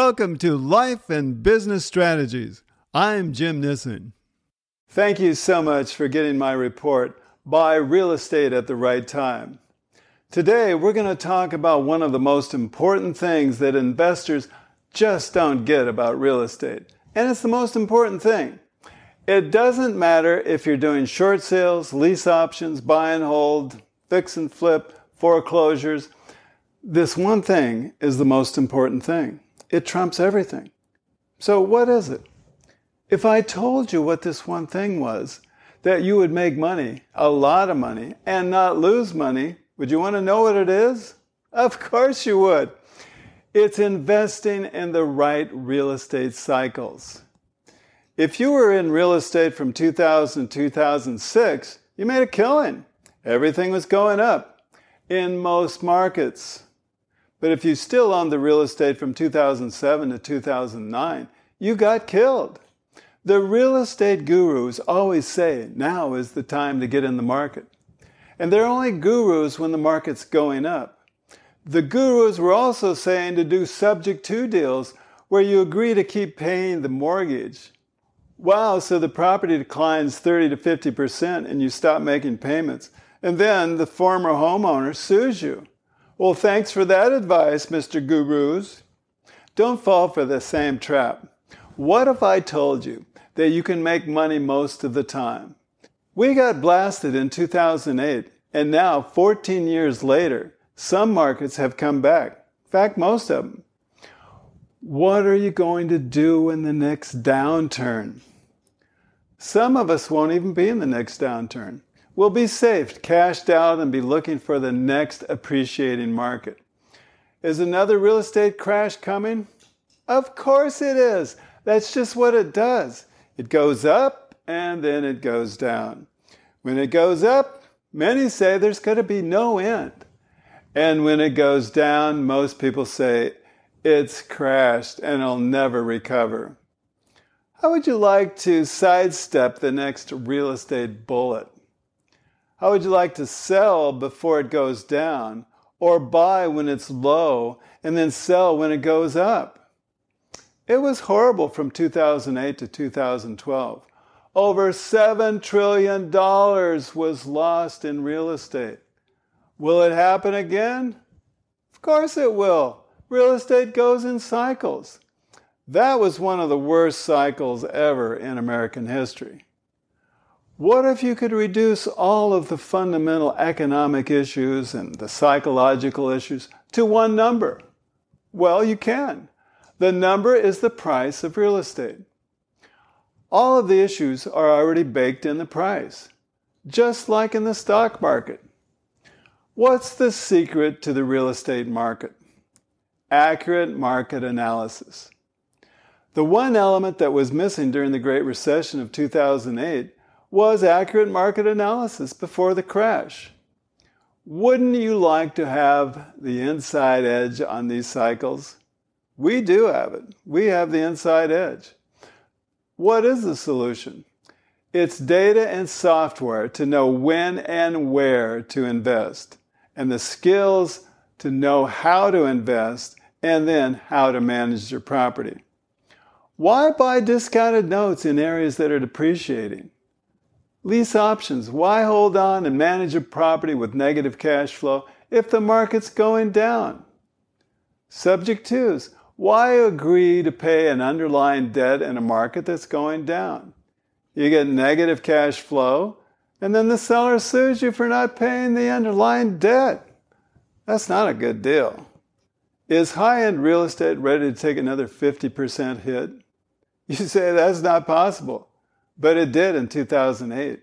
Welcome to Life and Business Strategies. I'm Jim Nissen. Thank you so much for getting my report, Buy Real Estate at the Right Time. Today, we're going to talk about one of the most important things that investors just don't get about real estate. And it's the most important thing. It doesn't matter if you're doing short sales, lease options, buy and hold, fix and flip, foreclosures. This one thing is the most important thing it trumps everything. So, what is it? If I told you what this one thing was, that you would make money, a lot of money, and not lose money, would you want to know what it is? Of course you would. It's investing in the right real estate cycles. If you were in real estate from 2000 to 2006, you made a killing. Everything was going up in most markets. But if you still owned the real estate from 2007 to 2009, you got killed. The real estate gurus always say now is the time to get in the market. And they're only gurus when the market's going up. The gurus were also saying to do subject to deals where you agree to keep paying the mortgage. Wow, so the property declines 30 to 50% and you stop making payments. And then the former homeowner sues you. Well, thanks for that advice, Mr. Gurus. Don't fall for the same trap. What if I told you that you can make money most of the time? We got blasted in 2008, and now, 14 years later, some markets have come back. In fact, most of them. What are you going to do in the next downturn? Some of us won't even be in the next downturn will be saved, cashed out, and be looking for the next appreciating market. Is another real estate crash coming? Of course it is. That's just what it does. It goes up and then it goes down. When it goes up, many say there's going to be no end. And when it goes down, most people say it's crashed and it'll never recover. How would you like to sidestep the next real estate bullet? How would you like to sell before it goes down or buy when it's low and then sell when it goes up? It was horrible from 2008 to 2012. Over $7 trillion was lost in real estate. Will it happen again? Of course it will. Real estate goes in cycles. That was one of the worst cycles ever in American history. What if you could reduce all of the fundamental economic issues and the psychological issues to one number? Well, you can. The number is the price of real estate. All of the issues are already baked in the price, just like in the stock market. What's the secret to the real estate market? Accurate market analysis. The one element that was missing during the Great Recession of 2008 was accurate market analysis before the crash. Wouldn't you like to have the inside edge on these cycles? We do have it. We have the inside edge. What is the solution? It's data and software to know when and where to invest, and the skills to know how to invest and then how to manage your property. Why buy discounted notes in areas that are depreciating? Lease options. Why hold on and manage a property with negative cash flow if the market's going down? Subject twos. Why agree to pay an underlying debt in a market that's going down? You get negative cash flow, and then the seller sues you for not paying the underlying debt. That's not a good deal. Is high end real estate ready to take another 50% hit? You say that's not possible but it did in 2008.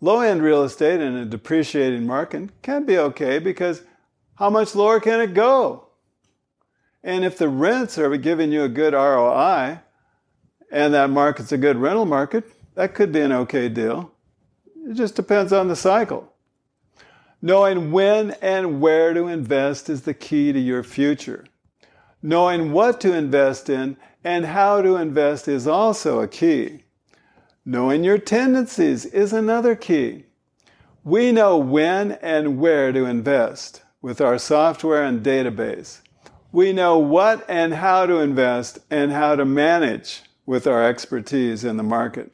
Low end real estate in a depreciating market can be okay because how much lower can it go? And if the rents are giving you a good ROI and that market's a good rental market, that could be an okay deal. It just depends on the cycle. Knowing when and where to invest is the key to your future. Knowing what to invest in and how to invest is also a key. Knowing your tendencies is another key. We know when and where to invest with our software and database. We know what and how to invest and how to manage with our expertise in the market.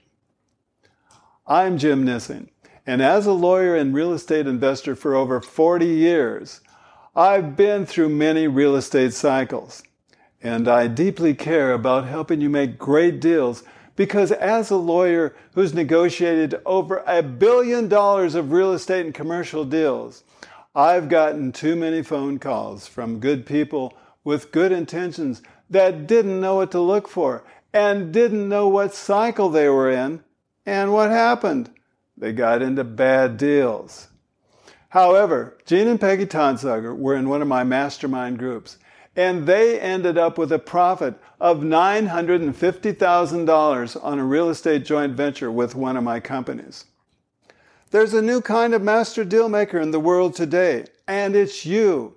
I'm Jim Nissing, and as a lawyer and real estate investor for over 40 years, I've been through many real estate cycles, and I deeply care about helping you make great deals because as a lawyer who's negotiated over a billion dollars of real estate and commercial deals, I've gotten too many phone calls from good people with good intentions that didn't know what to look for and didn't know what cycle they were in. And what happened? They got into bad deals. However, Gene and Peggy Tonsberger were in one of my mastermind groups, and they ended up with a profit of $950,000 on a real estate joint venture with one of my companies. There's a new kind of master deal maker in the world today, and it's you.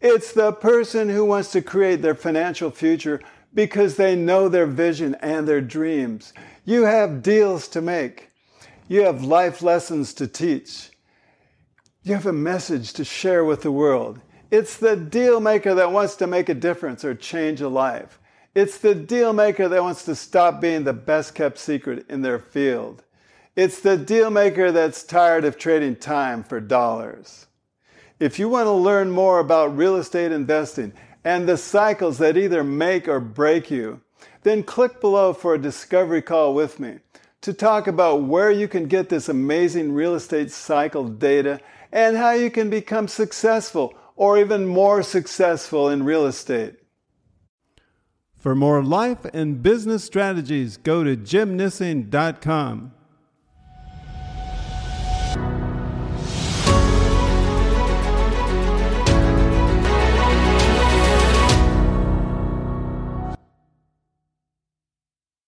It's the person who wants to create their financial future because they know their vision and their dreams. You have deals to make. You have life lessons to teach. You have a message to share with the world. It's the deal maker that wants to make a difference or change a life. It's the deal maker that wants to stop being the best kept secret in their field. It's the deal maker that's tired of trading time for dollars. If you want to learn more about real estate investing and the cycles that either make or break you, then click below for a discovery call with me to talk about where you can get this amazing real estate cycle data and how you can become successful or even more successful in real estate. For more life and business strategies, go to jimnissing.com.